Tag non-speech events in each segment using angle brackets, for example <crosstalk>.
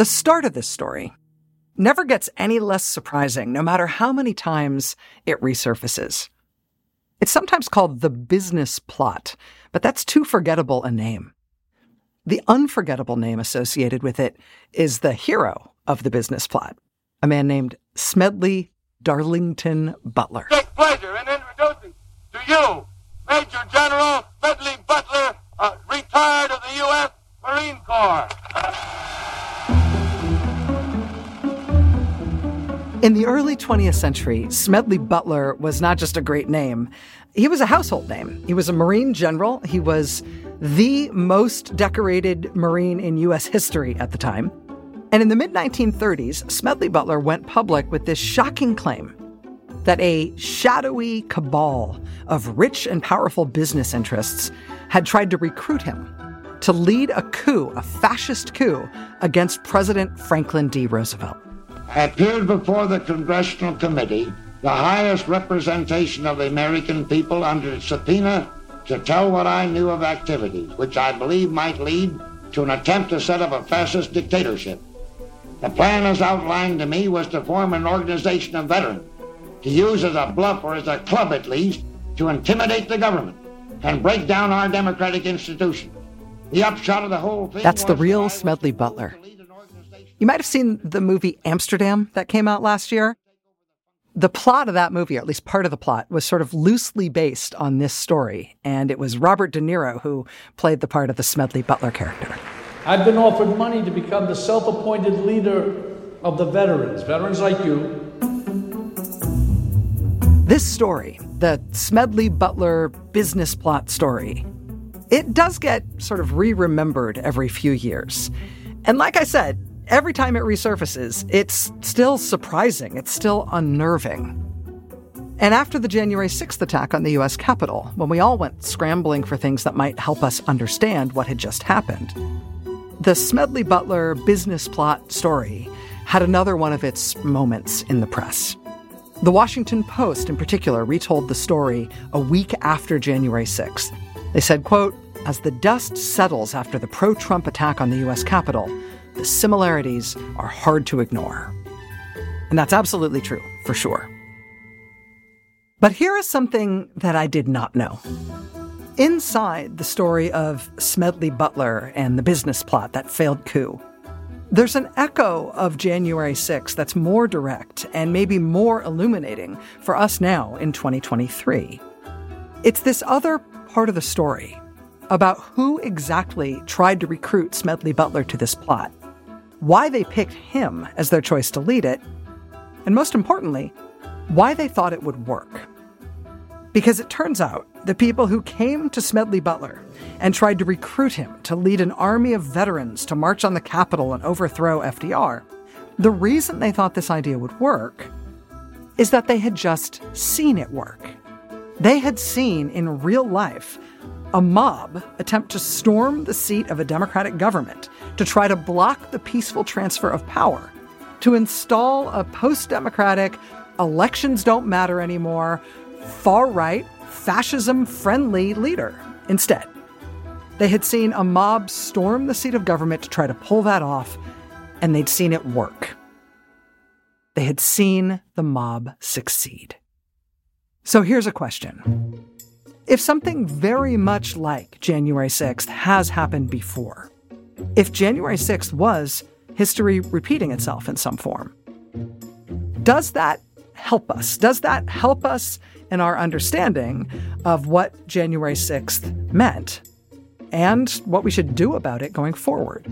The start of this story never gets any less surprising, no matter how many times it resurfaces. It's sometimes called the business plot, but that's too forgettable a name. The unforgettable name associated with it is the hero of the business plot, a man named Smedley Darlington Butler. Great pleasure in introducing to you Major General Smedley Butler, uh, retired of the U.S. Marine Corps. In the early 20th century, Smedley Butler was not just a great name, he was a household name. He was a Marine general. He was the most decorated Marine in U.S. history at the time. And in the mid 1930s, Smedley Butler went public with this shocking claim that a shadowy cabal of rich and powerful business interests had tried to recruit him to lead a coup, a fascist coup, against President Franklin D. Roosevelt. I appeared before the Congressional Committee, the highest representation of the American people, under subpoena to tell what I knew of activities which I believe might lead to an attempt to set up a fascist dictatorship. The plan as outlined to me was to form an organization of veterans, to use as a bluff or as a club at least, to intimidate the government and break down our democratic institutions. The upshot of the whole thing That's the real that I was Smedley Butler. Lead an organization- You might have seen the movie Amsterdam that came out last year. The plot of that movie, or at least part of the plot, was sort of loosely based on this story. And it was Robert De Niro who played the part of the Smedley Butler character. I've been offered money to become the self appointed leader of the veterans, veterans like you. This story, the Smedley Butler business plot story, it does get sort of re remembered every few years. And like I said, every time it resurfaces, it's still surprising, it's still unnerving. And after the January 6th attack on the US Capitol, when we all went scrambling for things that might help us understand what had just happened, the Smedley Butler business plot story had another one of its moments in the press. The Washington Post, in particular, retold the story a week after January 6th. They said, quote, as the dust settles after the pro-Trump attack on the U.S. Capitol, the similarities are hard to ignore. And that's absolutely true, for sure. But here is something that I did not know. Inside the story of Smedley Butler and the business plot, that failed coup, there's an echo of January 6th that's more direct and maybe more illuminating for us now in 2023. It's this other part of the story about who exactly tried to recruit Smedley Butler to this plot, why they picked him as their choice to lead it, and most importantly, why they thought it would work. Because it turns out the people who came to Smedley Butler and tried to recruit him to lead an army of veterans to march on the Capitol and overthrow FDR, the reason they thought this idea would work is that they had just seen it work. They had seen in real life a mob attempt to storm the seat of a Democratic government to try to block the peaceful transfer of power, to install a post Democratic, elections don't matter anymore, far right, fascism friendly leader instead. They had seen a mob storm the seat of government to try to pull that off, and they'd seen it work. They had seen the mob succeed. So here's a question. If something very much like January 6th has happened before, if January 6th was history repeating itself in some form, does that help us? Does that help us in our understanding of what January 6th meant and what we should do about it going forward?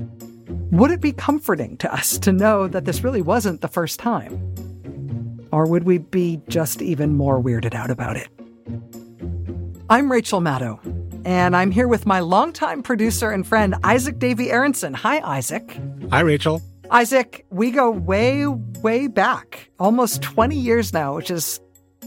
Would it be comforting to us to know that this really wasn't the first time? Or would we be just even more weirded out about it? I'm Rachel Maddow, and I'm here with my longtime producer and friend, Isaac Davy Aronson. Hi, Isaac. Hi, Rachel. Isaac, we go way, way back, almost 20 years now, which is,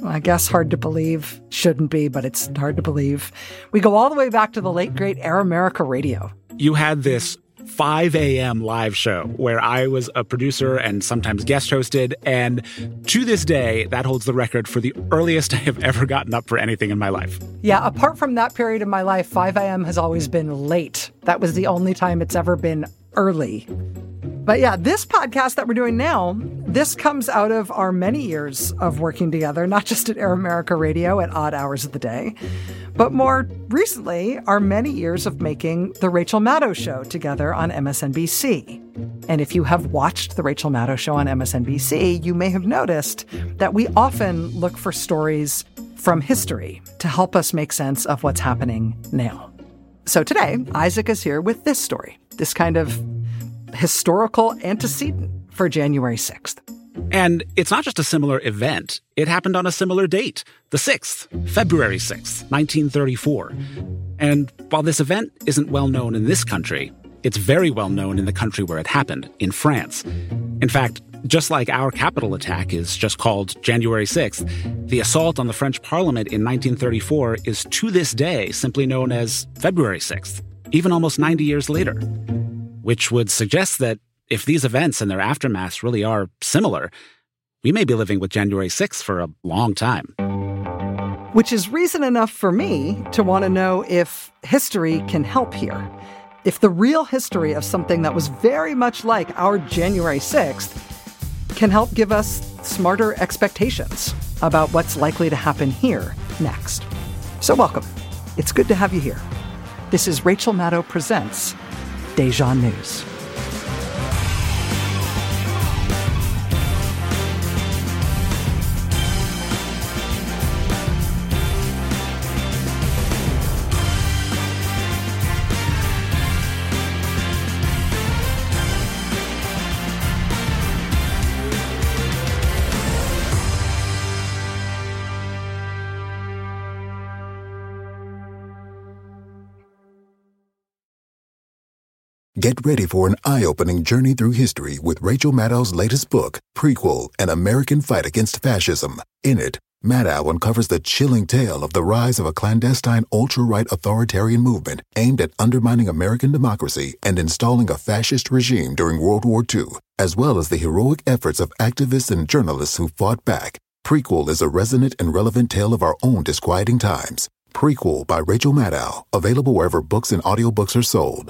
I guess, hard to believe. Shouldn't be, but it's hard to believe. We go all the way back to the late, great Air America Radio. You had this 5 a.m. live show where I was a producer and sometimes guest hosted. And to this day, that holds the record for the earliest <laughs> I have ever gotten up for anything in my life. Yeah, apart from that period of my life, 5 a.m. has always been late. That was the only time it's ever been early. But yeah, this podcast that we're doing now, this comes out of our many years of working together, not just at Air America Radio at odd hours of the day, but more recently, our many years of making The Rachel Maddow Show together on MSNBC. And if you have watched The Rachel Maddow Show on MSNBC, you may have noticed that we often look for stories from history to help us make sense of what's happening now. So today, Isaac is here with this story, this kind of historical antecedent for January 6th. And it's not just a similar event, it happened on a similar date, the 6th, February 6th, 1934. And while this event isn't well known in this country, it's very well known in the country where it happened, in France. In fact, just like our Capitol attack is just called January 6th, the assault on the French Parliament in 1934 is to this day simply known as February 6th, even almost 90 years later which would suggest that if these events and their aftermaths really are similar, we may be living with January 6th for a long time. Which is reason enough for me to want to know if history can help here. If the real history of something that was very much like our January 6th can help give us smarter expectations about what's likely to happen here next. So, welcome. It's good to have you here. This is Rachel Maddow Presents Deja News. Get ready for an eye opening journey through history with Rachel Maddow's latest book, Prequel An American Fight Against Fascism. In it, Maddow uncovers the chilling tale of the rise of a clandestine ultra right authoritarian movement aimed at undermining American democracy and installing a fascist regime during World War II, as well as the heroic efforts of activists and journalists who fought back. Prequel is a resonant and relevant tale of our own disquieting times. Prequel by Rachel Maddow, available wherever books and audiobooks are sold.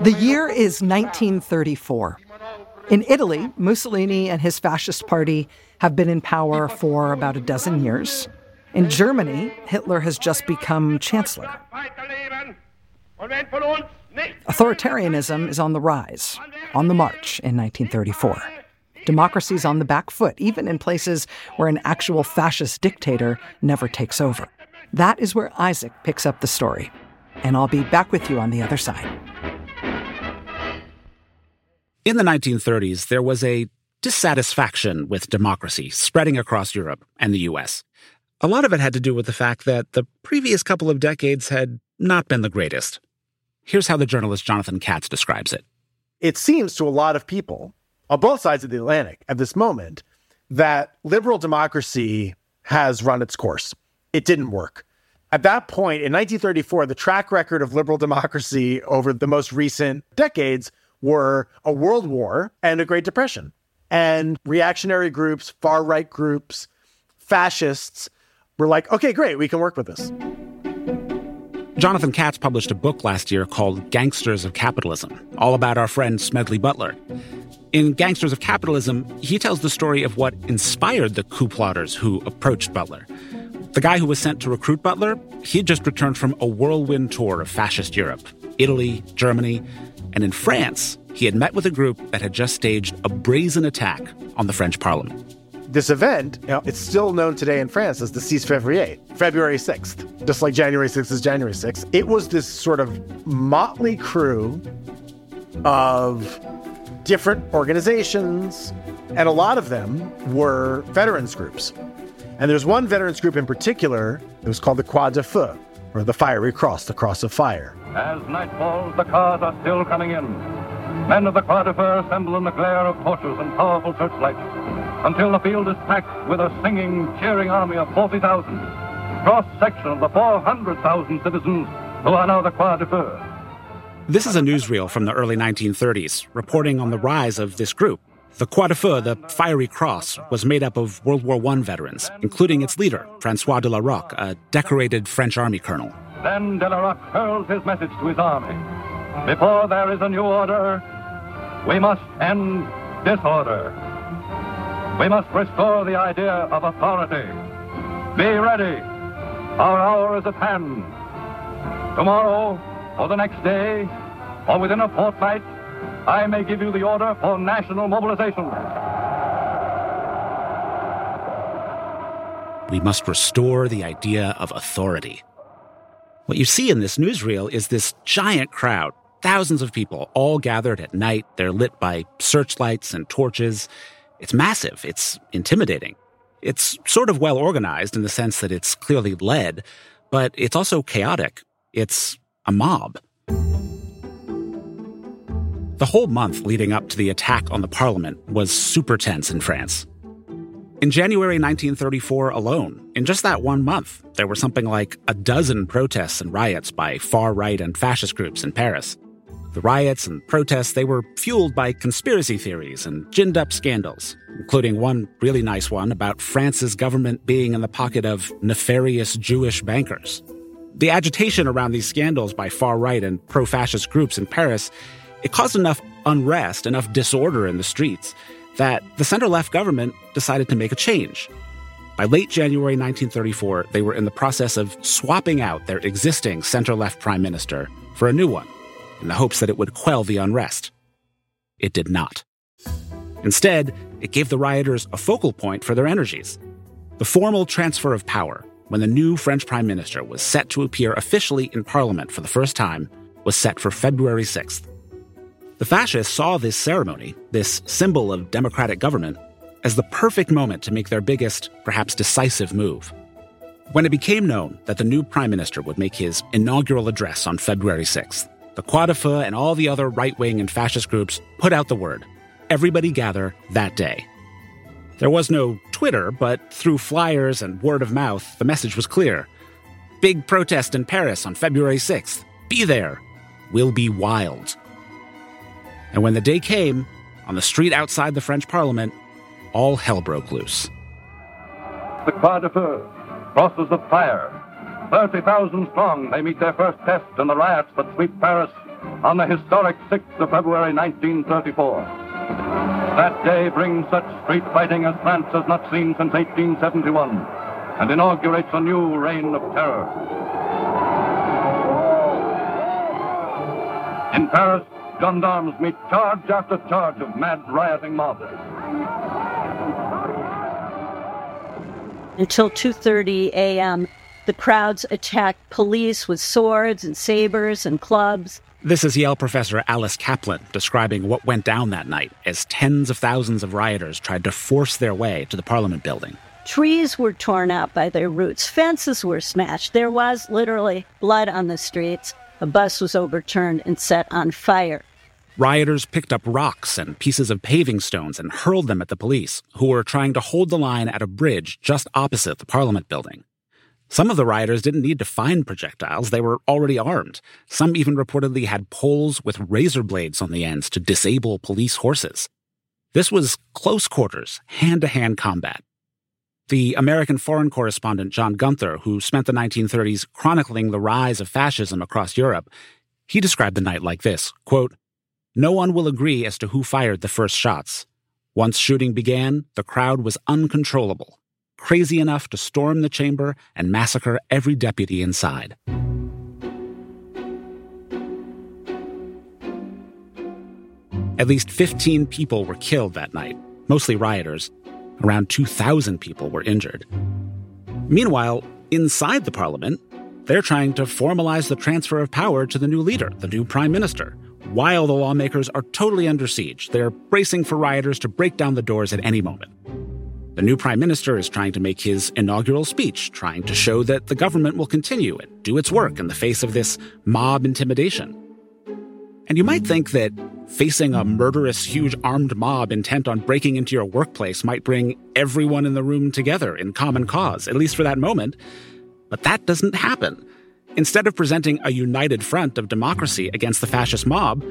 The year is 1934. In Italy, Mussolini and his fascist party have been in power for about a dozen years. In Germany, Hitler has just become chancellor. Authoritarianism is on the rise, on the march in 1934. Democracy's on the back foot, even in places where an actual fascist dictator never takes over. That is where Isaac picks up the story. And I'll be back with you on the other side. In the 1930s, there was a dissatisfaction with democracy spreading across Europe and the US. A lot of it had to do with the fact that the previous couple of decades had not been the greatest. Here's how the journalist Jonathan Katz describes it. It seems to a lot of people on both sides of the Atlantic at this moment that liberal democracy has run its course. It didn't work. At that point, in 1934, the track record of liberal democracy over the most recent decades were a world war and a Great Depression. And reactionary groups, far right groups, fascists were like, okay, great, we can work with this. Jonathan Katz published a book last year called Gangsters of Capitalism, all about our friend Smedley Butler. In Gangsters of Capitalism, he tells the story of what inspired the coup plotters who approached Butler. The guy who was sent to recruit Butler, he had just returned from a whirlwind tour of fascist Europe, Italy, Germany, and in France, he had met with a group that had just staged a brazen attack on the French parliament this event, you know, it's still known today in France as the 6 Février, February 6th, just like January 6th is January 6th. It was this sort of motley crew of different organizations, and a lot of them were veterans groups. And there's one veterans group in particular that was called the Croix de Feu, or the Fiery Cross, the Cross of Fire. As night falls, the cars are still coming in. Men of the Croix de Feu assemble in the glare of torches and powerful searchlights until the field is packed with a singing, cheering army of 40,000, cross section of the 400,000 citizens who are now the Croix de Feu. This is a newsreel from the early 1930s reporting on the rise of this group. The Croix de Feu, the Fiery Cross, was made up of World War I veterans, including its leader, Francois de la Rocque, a decorated French army colonel. Then de la Rocque hurls his message to his army. Before there is a new order, we must end disorder. We must restore the idea of authority. Be ready. Our hour is at hand. Tomorrow, or the next day, or within a fortnight, I may give you the order for national mobilization. We must restore the idea of authority. What you see in this newsreel is this giant crowd, thousands of people, all gathered at night. They're lit by searchlights and torches. It's massive, it's intimidating. It's sort of well organized in the sense that it's clearly led, but it's also chaotic. It's a mob. The whole month leading up to the attack on the parliament was super tense in France. In January 1934 alone, in just that one month, there were something like a dozen protests and riots by far right and fascist groups in Paris. The riots and protests, they were fueled by conspiracy theories and ginned up scandals, including one really nice one about France's government being in the pocket of nefarious Jewish bankers. The agitation around these scandals by far right and pro fascist groups in Paris, it caused enough unrest, enough disorder in the streets, that the center left government decided to make a change. By late January 1934, they were in the process of swapping out their existing center left prime minister for a new one in the hopes that it would quell the unrest. It did not. Instead, it gave the rioters a focal point for their energies. The formal transfer of power, when the new French prime minister was set to appear officially in parliament for the first time, was set for February 6th. The fascists saw this ceremony, this symbol of democratic government, as the perfect moment to make their biggest, perhaps decisive move. When it became known that the new prime minister would make his inaugural address on February 6th, the Croix and all the other right wing and fascist groups put out the word everybody gather that day. There was no Twitter, but through flyers and word of mouth, the message was clear. Big protest in Paris on February 6th. Be there. We'll be wild. And when the day came, on the street outside the French Parliament, all hell broke loose. The Croix de Feu, crosses of fire, 30,000 strong, they meet their first test in the riots that sweep Paris on the historic 6th of February 1934. That day brings such street fighting as France has not seen since 1871 and inaugurates a new reign of terror. In Paris, gendarmes meet charge after charge of mad rioting mobs. Until 2:30 a.m., the crowds attacked police with swords and sabers and clubs. This is Yale professor Alice Kaplan describing what went down that night as tens of thousands of rioters tried to force their way to the Parliament building. Trees were torn out by their roots, fences were smashed. There was literally blood on the streets. A bus was overturned and set on fire. Rioters picked up rocks and pieces of paving stones and hurled them at the police, who were trying to hold the line at a bridge just opposite the Parliament building. Some of the rioters didn't need to find projectiles, they were already armed. Some even reportedly had poles with razor blades on the ends to disable police horses. This was close quarters, hand to hand combat. The American foreign correspondent John Gunther, who spent the 1930s chronicling the rise of fascism across Europe, he described the night like this quote, No one will agree as to who fired the first shots. Once shooting began, the crowd was uncontrollable, crazy enough to storm the chamber and massacre every deputy inside. At least 15 people were killed that night, mostly rioters. Around 2,000 people were injured. Meanwhile, inside the parliament, they're trying to formalize the transfer of power to the new leader, the new prime minister, while the lawmakers are totally under siege. They're bracing for rioters to break down the doors at any moment. The new prime minister is trying to make his inaugural speech, trying to show that the government will continue and do its work in the face of this mob intimidation. And you might think that facing a murderous, huge armed mob intent on breaking into your workplace might bring everyone in the room together in common cause, at least for that moment. But that doesn't happen. Instead of presenting a united front of democracy against the fascist mob,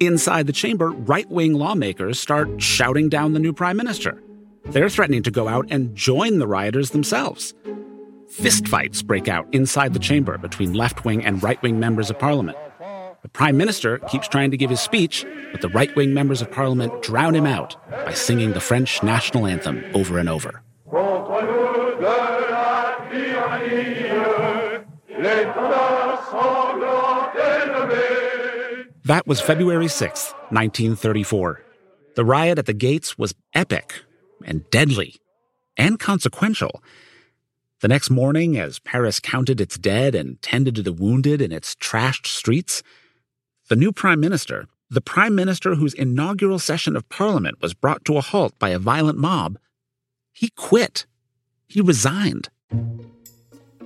inside the chamber, right wing lawmakers start shouting down the new prime minister. They're threatening to go out and join the rioters themselves. Fistfights break out inside the chamber between left wing and right wing members of parliament. The Prime Minister keeps trying to give his speech, but the right wing members of Parliament drown him out by singing the French national anthem over and over. That was February 6th, 1934. The riot at the gates was epic and deadly and consequential. The next morning, as Paris counted its dead and tended to the wounded in its trashed streets, the new prime minister, the prime minister whose inaugural session of parliament was brought to a halt by a violent mob, he quit. He resigned.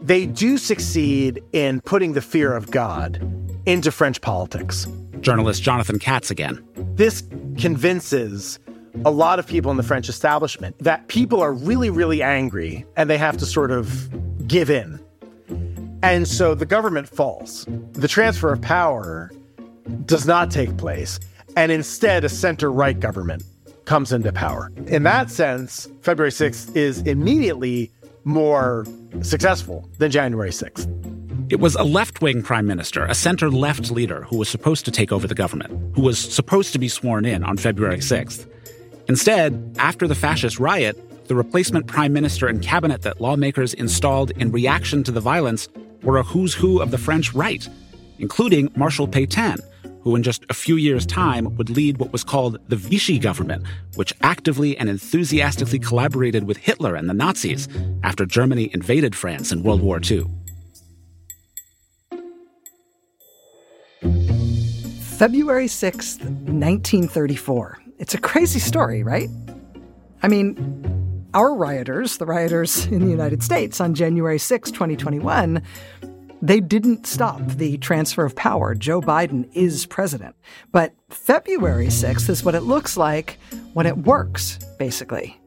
They do succeed in putting the fear of God into French politics. Journalist Jonathan Katz again. This convinces a lot of people in the French establishment that people are really, really angry and they have to sort of give in. And so the government falls. The transfer of power does not take place, and instead a center right government comes into power. In that sense, February 6th is immediately more successful than January 6th. It was a left wing prime minister, a center left leader who was supposed to take over the government, who was supposed to be sworn in on February 6th. Instead, after the fascist riot, the replacement prime minister and cabinet that lawmakers installed in reaction to the violence were a who's who of the French right, including Marshal Pétain, who in just a few years' time would lead what was called the Vichy government, which actively and enthusiastically collaborated with Hitler and the Nazis after Germany invaded France in World War II. February 6th, 1934. It's a crazy story, right? I mean, our rioters, the rioters in the United States on January 6, 2021, they didn't stop the transfer of power. Joe Biden is president. But February 6th is what it looks like when it works, basically.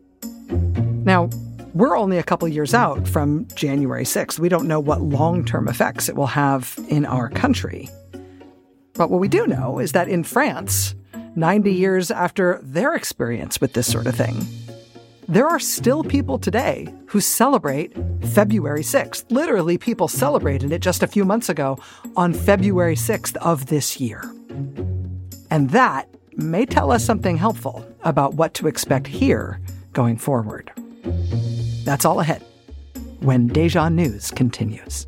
Now, we're only a couple years out from January 6th. We don't know what long term effects it will have in our country. But what we do know is that in France, 90 years after their experience with this sort of thing, there are still people today who celebrate February 6th. Literally, people celebrated it just a few months ago on February 6th of this year. And that may tell us something helpful about what to expect here going forward. That's all ahead when Deja News continues.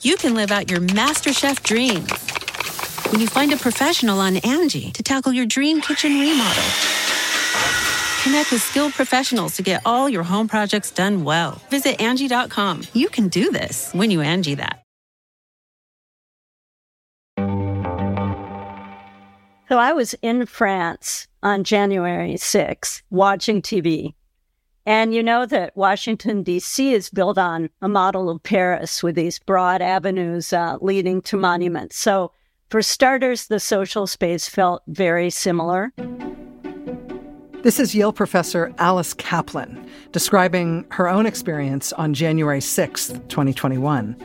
You can live out your MasterChef dreams when you find a professional on Angie to tackle your dream kitchen remodel. Connect with skilled professionals to get all your home projects done well. Visit Angie.com. You can do this when you Angie that. So I was in France on January 6th watching TV. And you know that Washington, D.C. is built on a model of Paris with these broad avenues uh, leading to monuments. So, for starters, the social space felt very similar. This is Yale professor Alice Kaplan describing her own experience on January 6th, 2021.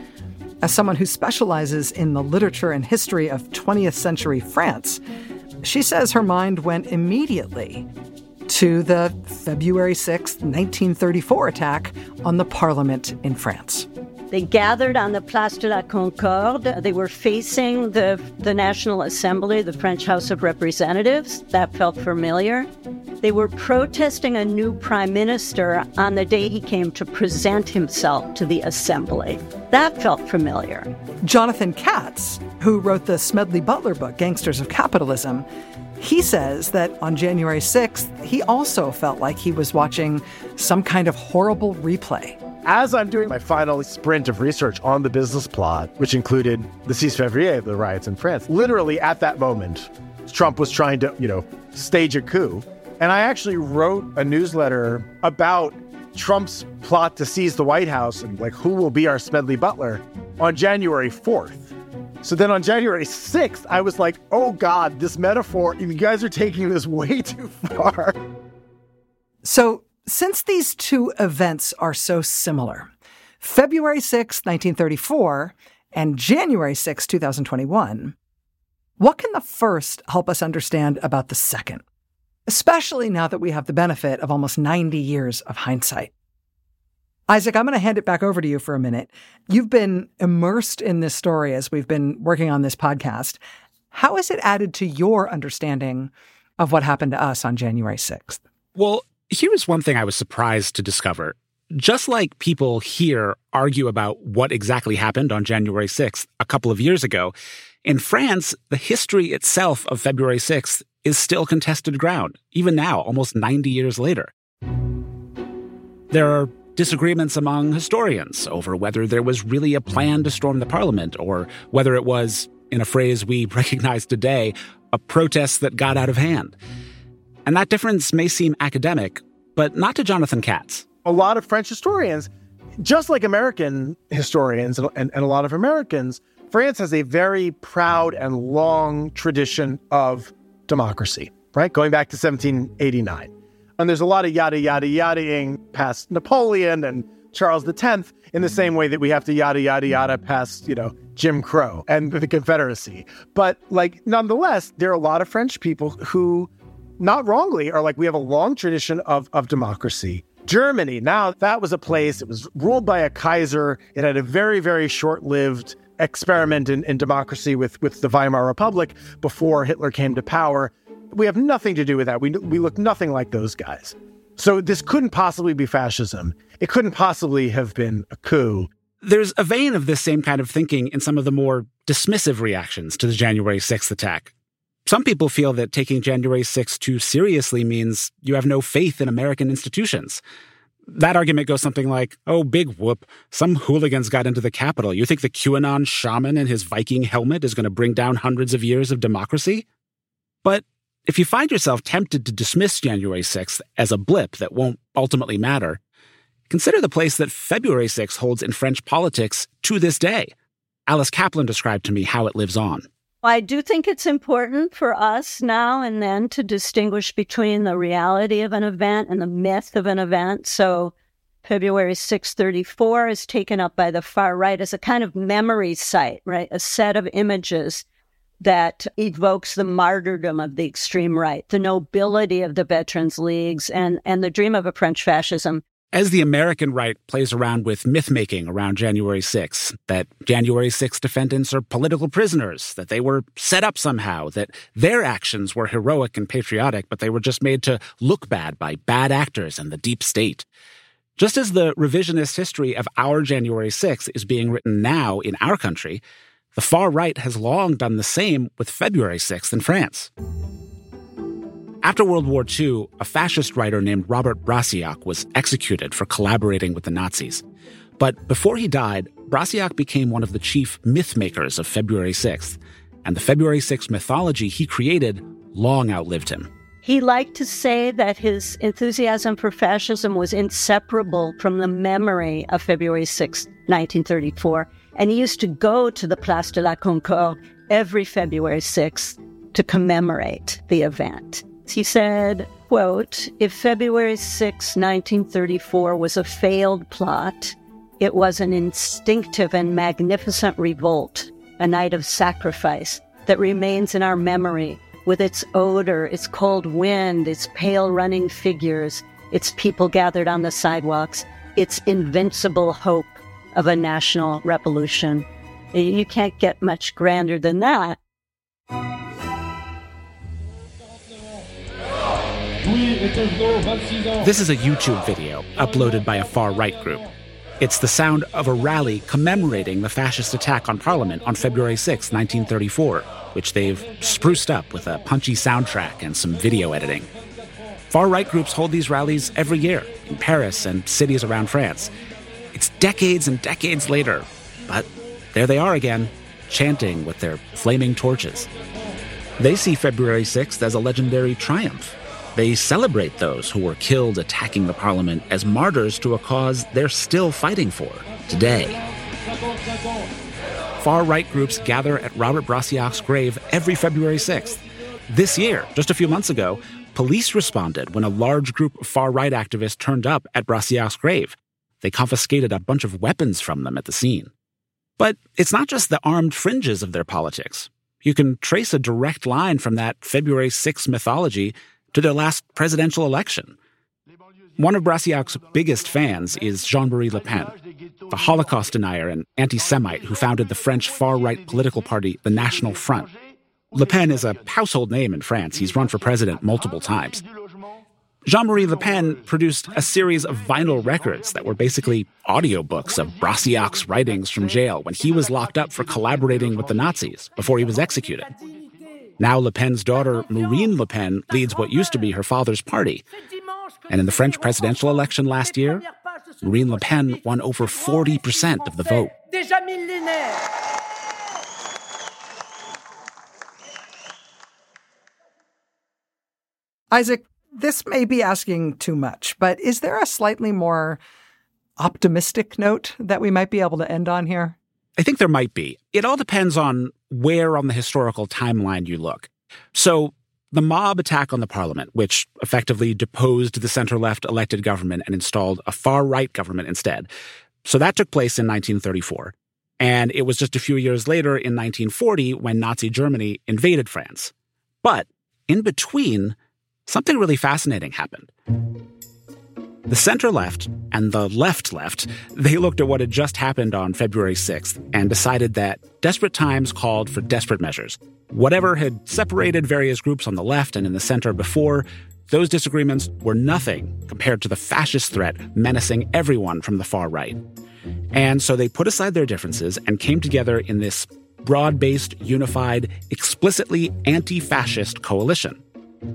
As someone who specializes in the literature and history of 20th century France, she says her mind went immediately to the February 6, 1934 attack on the parliament in France. They gathered on the Place de la Concorde. They were facing the, the National Assembly, the French House of Representatives. That felt familiar. They were protesting a new prime minister on the day he came to present himself to the assembly. That felt familiar. Jonathan Katz, who wrote the Smedley Butler book, Gangsters of Capitalism, he says that on January 6th, he also felt like he was watching some kind of horrible replay. As I'm doing my final sprint of research on the business plot, which included the 6 Février, the riots in France, literally at that moment, Trump was trying to, you know, stage a coup. And I actually wrote a newsletter about Trump's plot to seize the White House and like who will be our Smedley Butler on January 4th. So then on January 6th, I was like, oh God, this metaphor, you guys are taking this way <laughs> too far. So, since these two events are so similar, February 6, 1934, and January 6, 2021, what can the first help us understand about the second? Especially now that we have the benefit of almost 90 years of hindsight. Isaac, I'm going to hand it back over to you for a minute. You've been immersed in this story as we've been working on this podcast. How has it added to your understanding of what happened to us on January 6th? Well, here's one thing I was surprised to discover. Just like people here argue about what exactly happened on January 6th a couple of years ago, in France, the history itself of February 6th is still contested ground, even now, almost 90 years later. There are disagreements among historians over whether there was really a plan to storm the parliament or whether it was, in a phrase we <laughs> recognize today, a protest that got out of hand. And that difference may seem academic, but not to Jonathan Katz. A lot of French historians, just like American historians and, and, and a lot of Americans, France has a very proud and long tradition of democracy, right? Going back to 1789. And there's a lot of yada, yada, yadaing past Napoleon and Charles X in the same way that we have to yada, yada, yada past, you know, Jim Crow and the Confederacy. But like, nonetheless, there are a lot of French people who, not wrongly, are like, we have a long tradition of, of democracy. Germany, now that was a place, it was ruled by a Kaiser. It had a very, very short lived experiment in, in democracy with, with the Weimar Republic before Hitler came to power. We have nothing to do with that. We, we look nothing like those guys. So this couldn't possibly be fascism. It couldn't possibly have been a coup. There's a vein of this same kind of thinking in some of the more dismissive reactions to the January 6th attack. Some people feel that taking January 6th too seriously means you have no faith in American institutions. That argument goes something like, oh, big whoop, some hooligans got into the Capitol. You think the QAnon shaman in his Viking helmet is going to bring down hundreds of years of democracy? But if you find yourself tempted to dismiss January 6th as a blip that won't ultimately matter, consider the place that February 6th holds in French politics to this day. Alice Kaplan described to me how it lives on. I do think it's important for us now and then to distinguish between the reality of an event and the myth of an event. So February 634 is taken up by the far right as a kind of memory site, right? A set of images that evokes the martyrdom of the extreme right, the nobility of the veterans leagues, and, and the dream of a French fascism. As the American right plays around with myth making around January 6, that January 6 defendants are political prisoners, that they were set up somehow, that their actions were heroic and patriotic, but they were just made to look bad by bad actors and the deep state. Just as the revisionist history of our January 6 is being written now in our country, the far right has long done the same with February 6th in France. After World War II, a fascist writer named Robert Brasillach was executed for collaborating with the Nazis. But before he died, Brasillach became one of the chief myth makers of February 6th, and the February 6th mythology he created long outlived him. He liked to say that his enthusiasm for fascism was inseparable from the memory of February 6, 1934. And he used to go to the Place de la Concorde every February 6th to commemorate the event. He said, quote, if February 6, 1934 was a failed plot, it was an instinctive and magnificent revolt, a night of sacrifice that remains in our memory with its odor, its cold wind, its pale running figures, its people gathered on the sidewalks, its invincible hope of a national revolution. You can't get much grander than that. This is a YouTube video uploaded by a far right group. It's the sound of a rally commemorating the fascist attack on Parliament on February 6, 1934, which they've spruced up with a punchy soundtrack and some video editing. Far right groups hold these rallies every year in Paris and cities around France. It's decades and decades later, but there they are again, chanting with their flaming torches. They see February 6th as a legendary triumph they celebrate those who were killed attacking the parliament as martyrs to a cause they're still fighting for today. Far right groups gather at Robert Brasillach's grave every February 6th. This year, just a few months ago, police responded when a large group of far right activists turned up at Brasillach's grave. They confiscated a bunch of weapons from them at the scene. But it's not just the armed fringes of their politics. You can trace a direct line from that February 6th mythology to their last presidential election. One of Brasillach's biggest fans is Jean Marie Le Pen, the Holocaust denier and anti Semite who founded the French far right political party, the National Front. Le Pen is a household name in France. He's run for president multiple times. Jean Marie Le Pen produced a series of vinyl records that were basically audiobooks of Brasillach's writings from jail when he was locked up for collaborating with the Nazis before he was executed. Now Le Pen's daughter, Marine Le Pen, leads what used to be her father's party. And in the French presidential election last year, Marine Le Pen won over 40% of the vote. Isaac, this may be asking too much, but is there a slightly more optimistic note that we might be able to end on here? I think there might be. It all depends on where on the historical timeline you look. So, the mob attack on the parliament, which effectively deposed the center left elected government and installed a far right government instead. So, that took place in 1934. And it was just a few years later in 1940 when Nazi Germany invaded France. But in between, something really fascinating happened. The center left and the left left, they looked at what had just happened on February 6th and decided that desperate times called for desperate measures. Whatever had separated various groups on the left and in the center before, those disagreements were nothing compared to the fascist threat menacing everyone from the far right. And so they put aside their differences and came together in this broad based, unified, explicitly anti fascist coalition.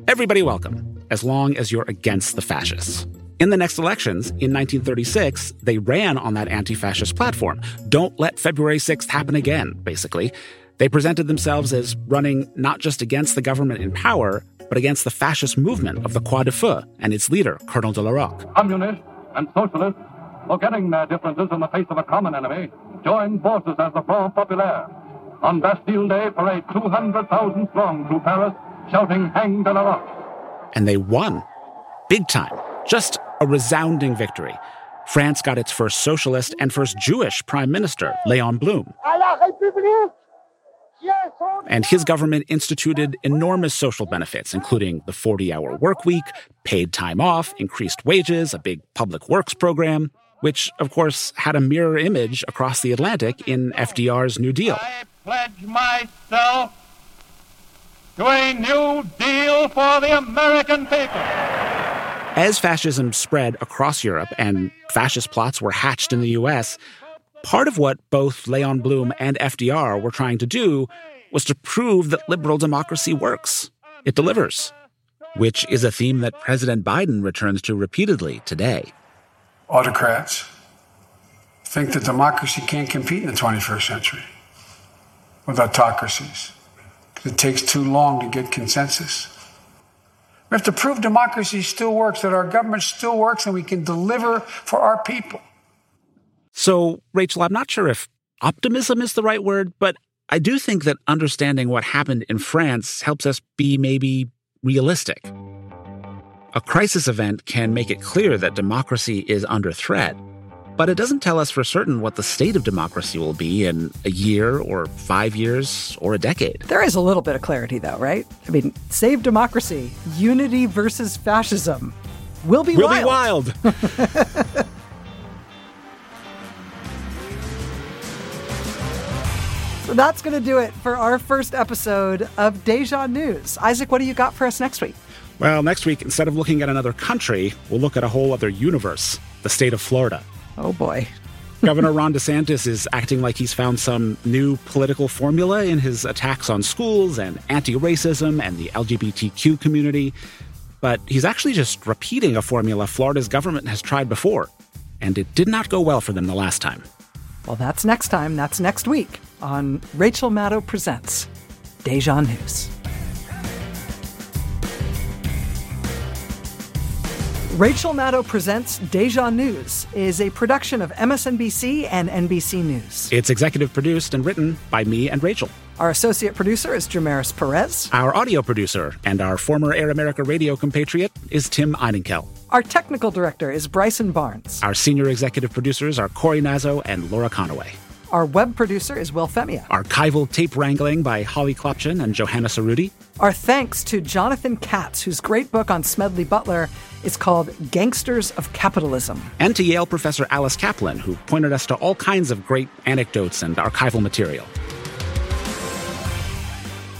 Everybody welcome, as long as you're against the fascists. In the next elections, in 1936, they ran on that anti fascist platform. Don't let February 6th happen again, basically. They presented themselves as running not just against the government in power, but against the fascist movement of the Croix de Feu and its leader, Colonel de la Rocque. Communists and socialists, forgetting their differences in the face of a common enemy, joined forces as the Front Populaire. On Bastille Day, parade 200,000 strong through Paris, shouting, Hang de. And they won. Big time. Just a resounding victory. France got its first socialist and first Jewish prime minister, Leon Blum. And his government instituted enormous social benefits, including the 40 hour work week, paid time off, increased wages, a big public works program, which, of course, had a mirror image across the Atlantic in FDR's New Deal. I pledge myself to a new deal for the American people. As fascism spread across Europe and fascist plots were hatched in the US, part of what both Leon Blum and FDR were trying to do was to prove that liberal democracy works. It delivers. which is a theme that President Biden returns to repeatedly today. Autocrats think that democracy can't compete in the 21st century with autocracies. It takes too long to get consensus. We have to prove democracy still works, that our government still works, and we can deliver for our people. So, Rachel, I'm not sure if optimism is the right word, but I do think that understanding what happened in France helps us be maybe realistic. A crisis event can make it clear that democracy is under threat, but it doesn't tell us for certain what the state of democracy will be in a year or five years or a decade. There is a little bit of clarity, though, right? I mean, save democracy, unity versus fascism. Will be we'll wild. be wild. <laughs> So that's going to do it for our first episode of Deja News. Isaac, what do you got for us next week? Well, next week, instead of looking at another country, we'll look at a whole other universe the state of Florida. Oh, boy. Governor Ron DeSantis is acting like he's found some new political formula in his attacks on schools and anti racism and the LGBTQ community. But he's actually just repeating a formula Florida's government has tried before, and it did not go well for them the last time. Well, that's next time. That's next week on Rachel Maddow Presents Deja News. Rachel Maddow Presents Deja News is a production of MSNBC and NBC News. It's executive produced and written by me and Rachel. Our associate producer is Jamaris Perez. Our audio producer and our former Air America radio compatriot is Tim Einenkel. Our technical director is Bryson Barnes. Our senior executive producers are Cory Gnazzo and Laura Conaway. Our web producer is Will Femia. Archival tape wrangling by Holly Klopchen and Johanna Cerruti. Our thanks to Jonathan Katz, whose great book on Smedley Butler is called Gangsters of Capitalism. And to Yale professor Alice Kaplan, who pointed us to all kinds of great anecdotes and archival material.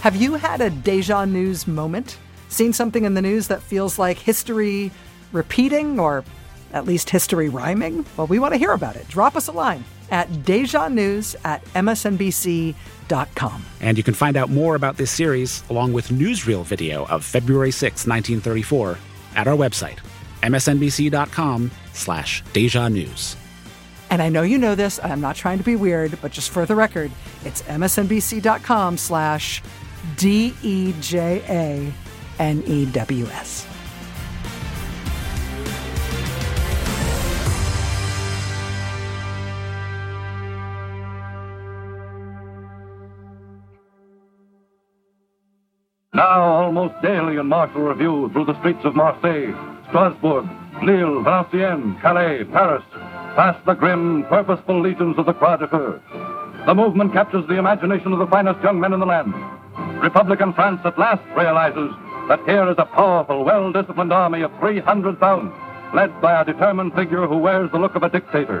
Have you had a deja news moment? Seen something in the news that feels like history repeating or at least history rhyming? Well, we want to hear about it. Drop us a line at dejanews at msnbc.com. And you can find out more about this series along with newsreel video of February 6, 1934 at our website, msnbc.com slash deja news. And I know you know this, and I'm not trying to be weird, but just for the record, it's msnbc.com slash D-E-J-A-N-E-W-S. Now, almost daily in martial review through the streets of Marseille, Strasbourg, Lille, Valenciennes, Calais, Paris, past the grim, purposeful legions of the Croix de Feu. The movement captures the imagination of the finest young men in the land. Republican France at last realizes that here is a powerful, well disciplined army of 300,000, led by a determined figure who wears the look of a dictator.